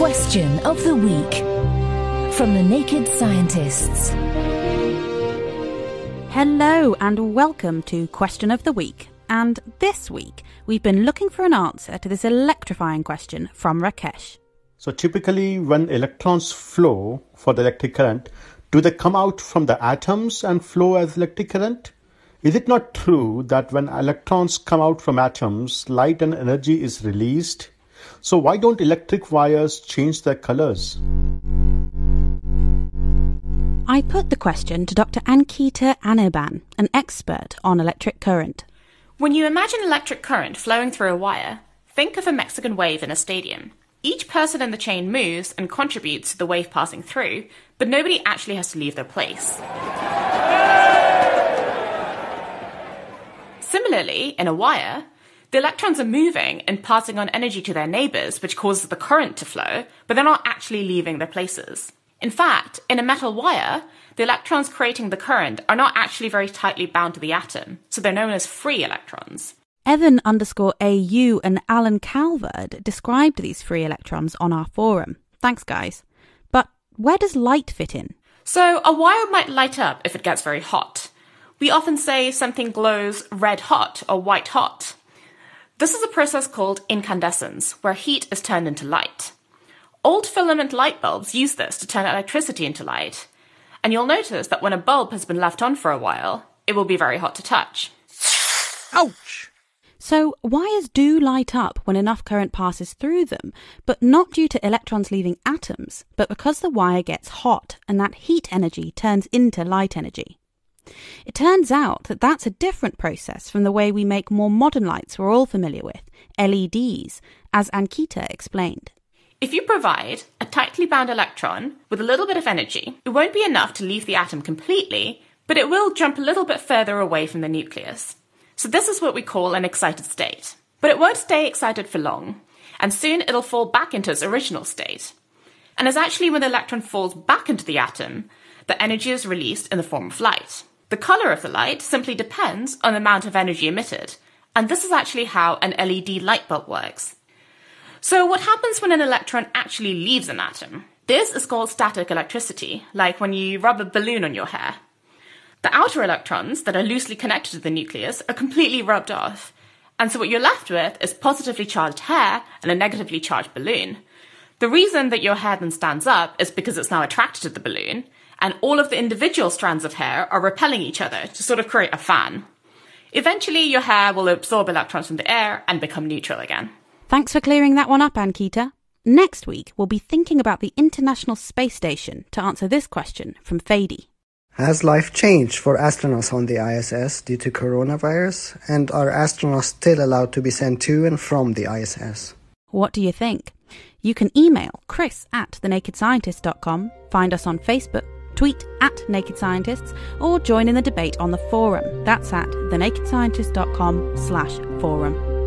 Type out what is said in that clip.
Question of the Week from the Naked Scientists. Hello, and welcome to Question of the Week. And this week, we've been looking for an answer to this electrifying question from Rakesh. So, typically, when electrons flow for the electric current, do they come out from the atoms and flow as electric current? Is it not true that when electrons come out from atoms, light and energy is released? So why don't electric wires change their colors? I put the question to Dr. Ankita Anirban, an expert on electric current. When you imagine electric current flowing through a wire, think of a Mexican wave in a stadium. Each person in the chain moves and contributes to the wave passing through, but nobody actually has to leave their place. Similarly, in a wire, the electrons are moving and passing on energy to their neighbors, which causes the current to flow, but they're not actually leaving their places. In fact, in a metal wire, the electrons creating the current are not actually very tightly bound to the atom, so they're known as free electrons. Evan underscore AU and Alan Calvert described these free electrons on our forum. Thanks, guys. But where does light fit in? So, a wire might light up if it gets very hot. We often say something glows red hot or white hot. This is a process called incandescence, where heat is turned into light. Old filament light bulbs use this to turn electricity into light. And you'll notice that when a bulb has been left on for a while, it will be very hot to touch. Ouch! So, wires do light up when enough current passes through them, but not due to electrons leaving atoms, but because the wire gets hot and that heat energy turns into light energy. It turns out that that's a different process from the way we make more modern lights we're all familiar with, LEDs, as Ankita explained. If you provide a tightly bound electron with a little bit of energy, it won't be enough to leave the atom completely, but it will jump a little bit further away from the nucleus. So this is what we call an excited state. But it won't stay excited for long, and soon it'll fall back into its original state. And it's actually when the electron falls back into the atom that energy is released in the form of light. The color of the light simply depends on the amount of energy emitted, and this is actually how an LED light bulb works. So what happens when an electron actually leaves an atom? This is called static electricity, like when you rub a balloon on your hair. The outer electrons that are loosely connected to the nucleus are completely rubbed off, and so what you're left with is positively charged hair and a negatively charged balloon. The reason that your hair then stands up is because it's now attracted to the balloon, and all of the individual strands of hair are repelling each other to sort of create a fan. Eventually, your hair will absorb electrons from the air and become neutral again. Thanks for clearing that one up, Ankita. Next week, we'll be thinking about the International Space Station to answer this question from Fady. Has life changed for astronauts on the ISS due to coronavirus? And are astronauts still allowed to be sent to and from the ISS? What do you think? You can email chris at thenakedscientists.com, find us on Facebook, tweet at Naked Scientists, or join in the debate on the forum. That's at thenakedscientists.com slash forum.